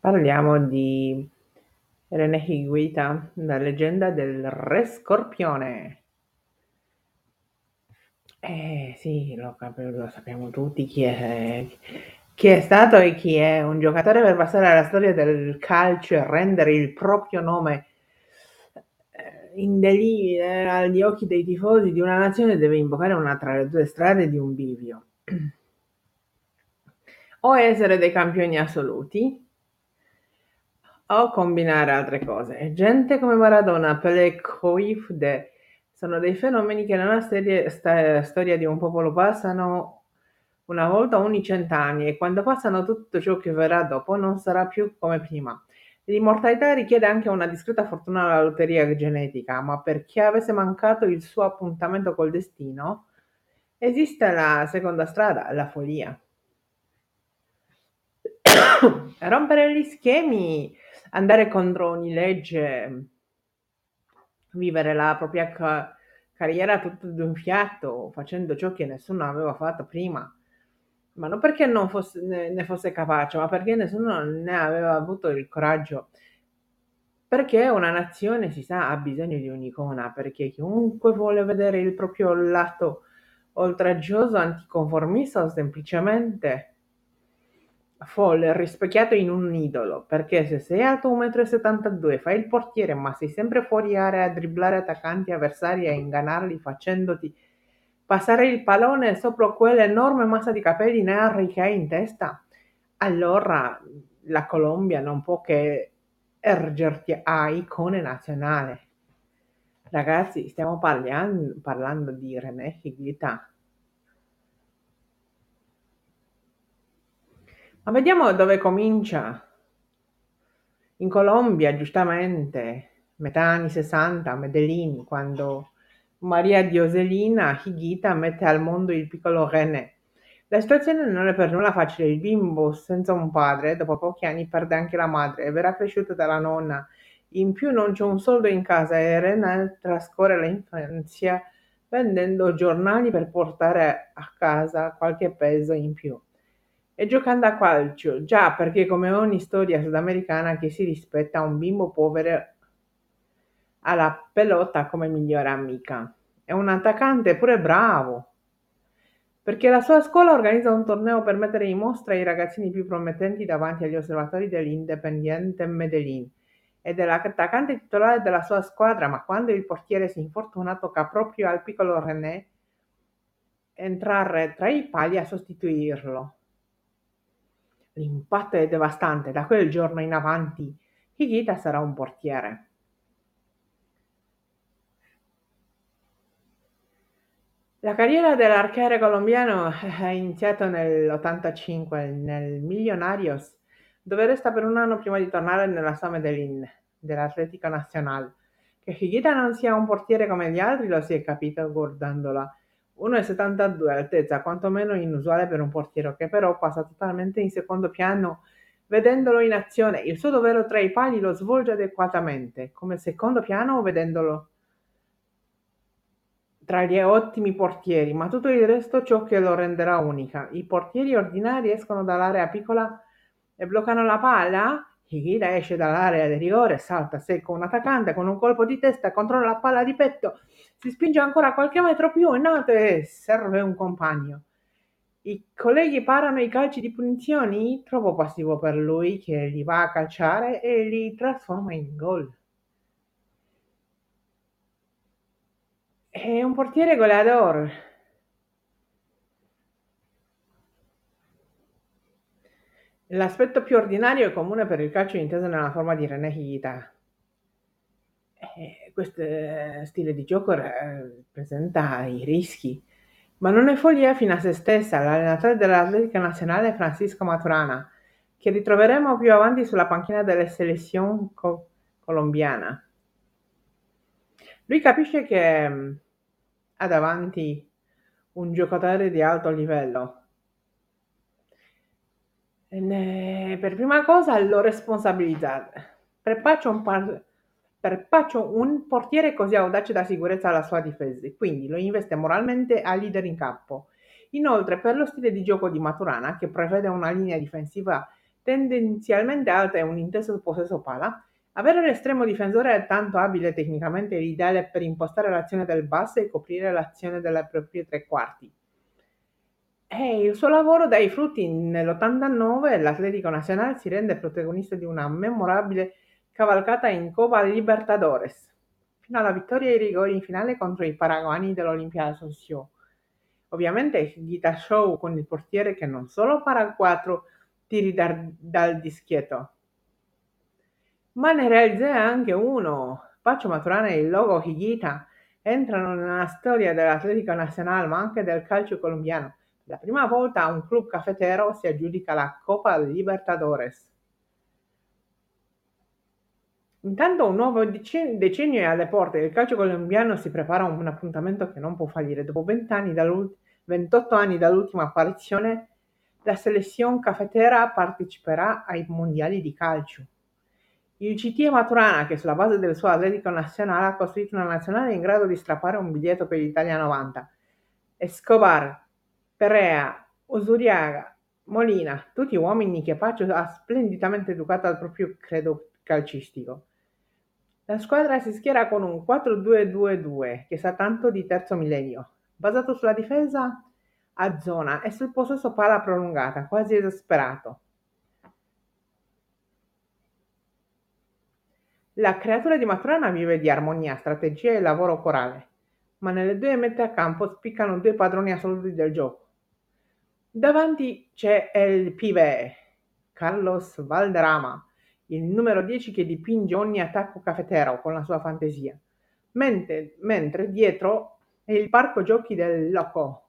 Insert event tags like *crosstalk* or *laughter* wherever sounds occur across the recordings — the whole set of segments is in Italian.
Parliamo di René Higuita, la leggenda del Re Scorpione. Eh sì, lo, lo sappiamo tutti chi è, chi è stato e chi è un giocatore per passare alla storia del calcio e rendere il proprio nome eh, indelibile agli occhi dei tifosi di una nazione deve invocare una tra le due strade di un bivio. *clears throat* O essere dei campioni assoluti, o combinare altre cose. Gente come Maradona, Pelé, Cruyff, sono dei fenomeni che nella serie, sta, storia di un popolo passano una volta ogni cent'anni e quando passano tutto ciò che verrà dopo non sarà più come prima. L'immortalità richiede anche una discreta fortuna alla lotteria genetica, ma per chi avesse mancato il suo appuntamento col destino, esiste la seconda strada, la follia. *coughs* Rompere gli schemi, andare contro ogni legge, vivere la propria ca- carriera tutto d'un fiato, facendo ciò che nessuno aveva fatto prima. Ma non perché non fosse, ne, ne fosse capace, ma perché nessuno ne aveva avuto il coraggio. Perché una nazione, si sa, ha bisogno di un'icona, perché chiunque vuole vedere il proprio lato oltraggioso, anticonformista o semplicemente folle rispecchiato in un idolo, perché se sei alto 1,72 m, fai il portiere, ma sei sempre fuori area a dribblare attaccanti avversari e a ingannarli facendoti passare il pallone sopra quell'enorme massa di capelli neri che hai in testa, allora la Colombia non può che ergerti a icone nazionale. Ragazzi, stiamo parlando, parlando di René Higuita. Ma vediamo dove comincia. In Colombia, giustamente, metà anni 60, a Medellin, quando Maria Dioselina Higuita mette al mondo il piccolo René. La situazione non è per nulla facile, il bimbo senza un padre, dopo pochi anni perde anche la madre e verrà cresciuto dalla nonna. In più non c'è un soldo in casa e René trascorre l'infanzia vendendo giornali per portare a casa qualche peso in più e giocando a calcio, già perché come ogni storia sudamericana che si rispetta un bimbo povero ha la pelota come migliore amica. È un attaccante pure bravo, perché la sua scuola organizza un torneo per mettere in mostra i ragazzini più promettenti davanti agli osservatori dell'Independiente Medellin ed è l'attaccante titolare della sua squadra, ma quando il portiere si infortuna tocca proprio al piccolo René entrare tra i pali a sostituirlo. L'impatto è devastante, da quel giorno in avanti Higuita sarà un portiere. La carriera dell'arciere colombiano è iniziata nell'85 nel Millonarios, dove resta per un anno prima di tornare nella sua Medellin dell'Atletica Nacional. Che Higuita non sia un portiere come gli altri lo si è capito guardandola 1,72 altezza, quantomeno inusuale per un portiere che però passa totalmente in secondo piano vedendolo in azione. Il suo dovere tra i pali lo svolge adeguatamente, come secondo piano vedendolo tra gli ottimi portieri, ma tutto il resto ciò che lo renderà unica. I portieri ordinari escono dall'area piccola e bloccano la palla, Higuita esce dall'area di rigore, salta secco un attaccante con un colpo di testa, controlla la palla di petto, si spinge ancora qualche metro più in alto e serve un compagno. I colleghi parano i calci di punizioni, troppo passivo per lui che li va a calciare e li trasforma in gol. È un portiere goleador. L'aspetto più ordinario e comune per il calcio inteso nella forma di René Higuita. Eh, questo stile di gioco eh, presenta i rischi, ma non è follia fino a se stessa. L'allenatore dell'Atletica Nazionale è Francisco Maturana, che ritroveremo più avanti sulla panchina della selezione co- colombiana. Lui capisce che mh, ha davanti un giocatore di alto livello. Per prima cosa lo responsabilizza. Prepaccia un, par- perpaccio un portiere così audace da sicurezza alla sua difesa, quindi lo investe moralmente a leader in campo. Inoltre, per lo stile di gioco di Maturana, che prevede una linea difensiva tendenzialmente alta e un intenso possesso palla, avere l'estremo difensore tanto abile tecnicamente è l'ideale per impostare l'azione del basso e coprire l'azione delle proprie tre quarti. E il suo lavoro dà i frutti. Nell'89 l'Atletico Nazionale si rende protagonista di una memorabile cavalcata in Copa Libertadores, fino alla vittoria ai rigori in finale contro i paraguani dell'Olimpia Asunción. Ovviamente Higuita Show con il portiere che non solo para quattro tiri dal, dal dischetto, ma ne realizza anche uno. Pacho Maturana e il logo Higuita entrano nella storia dell'Atletico Nazionale, ma anche del calcio colombiano. La prima volta un club cafetero si aggiudica la Copa Libertadores. Intanto un nuovo decennio è alle porte, il calcio colombiano si prepara a un appuntamento che non può fallire. Dopo 20 anni 28 anni dall'ultima apparizione, la selezione cafetera parteciperà ai mondiali di calcio. Il CT Maturana, che sulla base del suo atletico nazionale ha costruito una nazionale in grado di strappare un biglietto per l'Italia 90. Escobar, Perea, Usuriaga, Molina, tutti uomini che Paccio ha splendidamente educato al proprio credo calcistico. La squadra si schiera con un 4-2-2-2 che sa tanto di terzo millennio, basato sulla difesa a zona e sul possesso palla prolungata, quasi esasperato. La creatura di Maturana vive di armonia, strategia e lavoro corale, ma nelle due mette a campo spiccano due padroni assoluti del gioco. Davanti c'è il pibe, Carlos Valderrama, il numero 10 che dipinge ogni attacco cafetero con la sua fantasia, mentre, mentre dietro è il parco giochi del Loco.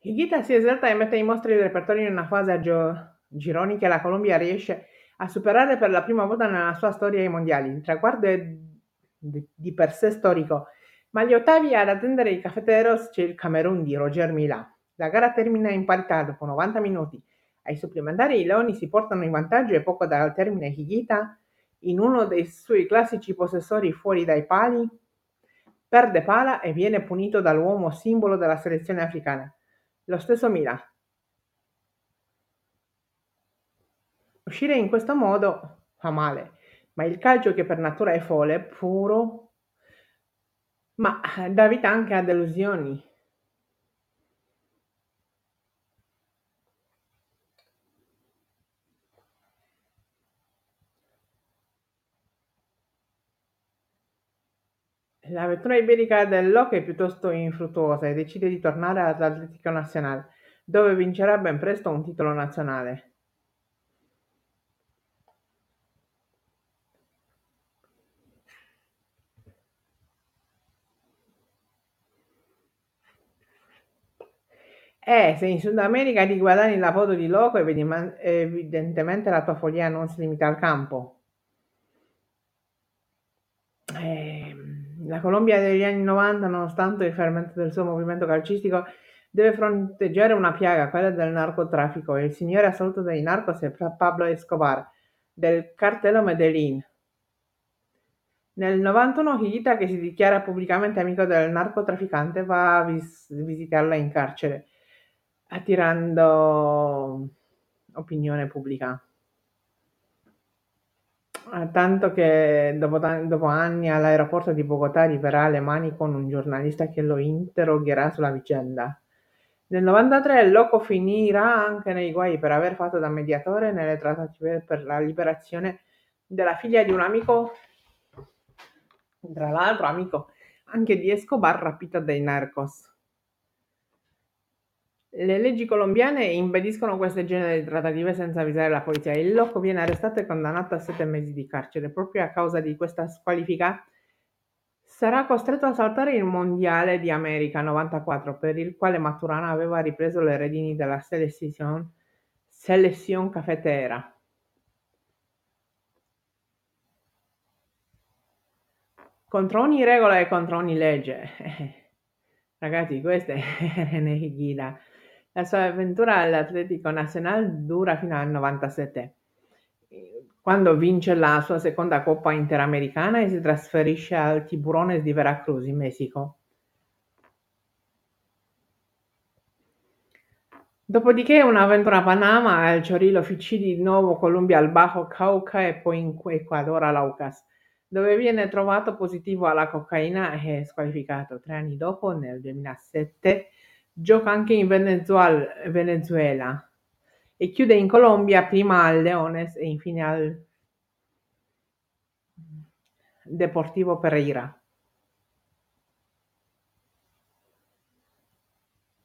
Higuita si esalta e mette in mostra il repertorio in una fase a gio- gironi che la Colombia riesce a superare per la prima volta nella sua storia ai mondiali. Il traguardo è di per sé storico, ma agli ottavi ad attendere i cafeteros c'è il Camerun di Roger Milà. La gara termina in parità dopo 90 minuti. Ai supplementari i leoni si portano in vantaggio e poco dal termine Higuita, in uno dei suoi classici possessori fuori dai pali, perde pala e viene punito dall'uomo simbolo della selezione africana, lo stesso Milà. Uscire in questo modo fa male, ma il calcio che per natura è folle, puro, ma dà vita anche a delusioni. L'avventura iberica del Loco è piuttosto infruttuosa e decide di tornare all'Atletico Nazionale, dove vincerà ben presto un titolo nazionale. Eh, se in Sud America ti guadagni la foto di Loco, evidentemente la tua follia non si limita al campo. Eh, la Colombia degli anni 90, nonostante il fermento del suo movimento calcistico, deve fronteggiare una piaga, quella del narcotraffico, il signore assoluto dei narcos è Pablo Escobar, del cartello Medellin. Nel 91 Higuita, che si dichiara pubblicamente amico del narcotrafficante, va a vis- visitarla in carcere, attirando opinione pubblica. Ah, tanto che dopo, dopo anni all'aeroporto di Bogotà arriverà le mani con un giornalista che lo interrogherà sulla vicenda. Nel 93 Loco finirà anche nei guai per aver fatto da mediatore nelle trattative per la liberazione della figlia di un amico, tra l'altro amico anche di Escobar rapita dai narcos. Le leggi colombiane impediscono questo genere di trattative senza avvisare la polizia. Il loco viene arrestato e condannato a sette mesi di carcere. Proprio a causa di questa squalifica sarà costretto a saltare il Mondiale di America 94, per il quale Maturana aveva ripreso le redini della selezione, selezione cafetera. Contro ogni regola e contro ogni legge. *laughs* Ragazzi, questa è *laughs* Nehigida. La sua avventura all'Atletico Nacional dura fino al 97. quando vince la sua seconda Coppa Interamericana e si trasferisce al Tiburones di Veracruz, in Messico. Dopodiché un'avventura a Panama, al Chorrillo Fici di nuovo Colombia al Bajo Cauca e poi in Ecuador all'Aucas, dove viene trovato positivo alla cocaina e squalificato. Tre anni dopo, nel 2007, gioca anche in Venezuela e chiude in Colombia prima al Leones e infine al Deportivo Pereira.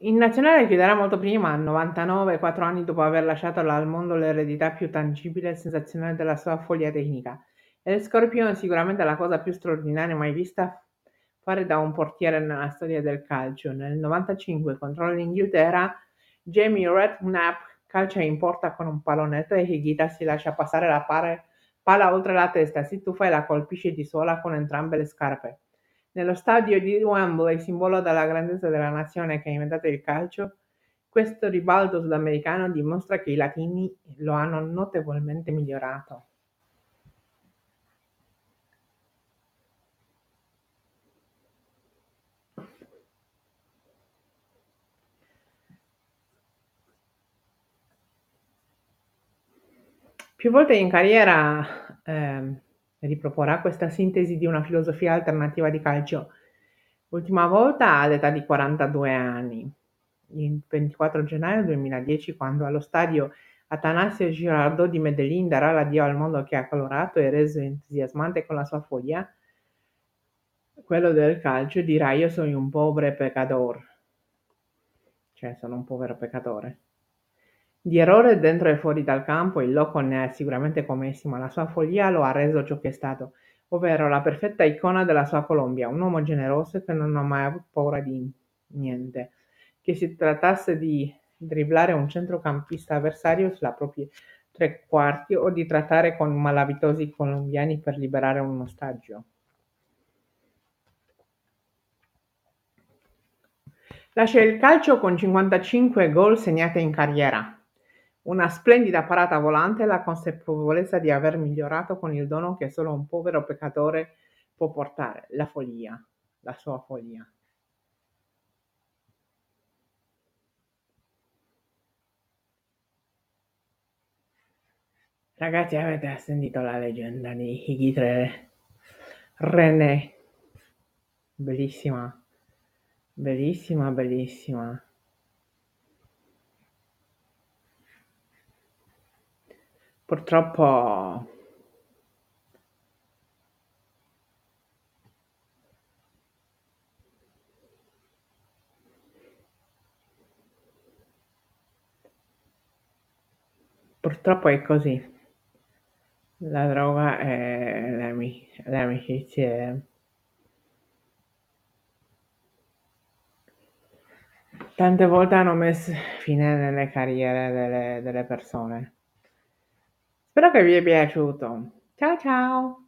In nazionale chiuderà molto prima, a 99, quattro anni dopo aver lasciato al mondo l'eredità più tangibile e sensazionale della sua follia tecnica. E il Scorpion è sicuramente la cosa più straordinaria mai vista fare da un portiere nella storia del calcio. Nel 95 contro l'Inghilterra, Jamie Redknapp calcia in porta con un pallonetto e Higuita si lascia passare la palla oltre la testa, si tuffa e la colpisce di sola con entrambe le scarpe. Nello stadio di Wembley, simbolo della grandezza della nazione che ha inventato il calcio, questo ribalto sudamericano dimostra che i latini lo hanno notevolmente migliorato. Più volte in carriera eh, riproporrà questa sintesi di una filosofia alternativa di calcio, ultima volta all'età di 42 anni, il 24 gennaio 2010, quando allo stadio Atanasio Girardot di Medellin darà l'addio al mondo che ha colorato e reso entusiasmante con la sua follia, quello del calcio, dirà io sono un povero peccatore, cioè sono un povero peccatore. Di errore dentro e fuori dal campo il loco ne ha sicuramente commessi, ma la sua follia lo ha reso ciò che è stato, ovvero la perfetta icona della sua Colombia, un uomo generoso che non ha mai avuto paura di niente. Che si trattasse di dribblare un centrocampista avversario sulla propria tre quarti o di trattare con malavitosi colombiani per liberare un ostaggio. Lascia il calcio con 55 gol segnati in carriera. Una splendida parata volante e la consapevolezza di aver migliorato con il dono che solo un povero peccatore può portare, la follia, la sua follia. Ragazzi, avete sentito la leggenda di Higuitre René? Bellissima, bellissima, bellissima. Purtroppo purtroppo è così. La droga e le, ami- tante volte hanno messo fine nelle carriere delle, delle persone. Spero che vi è piaciuto. Ciao ciao!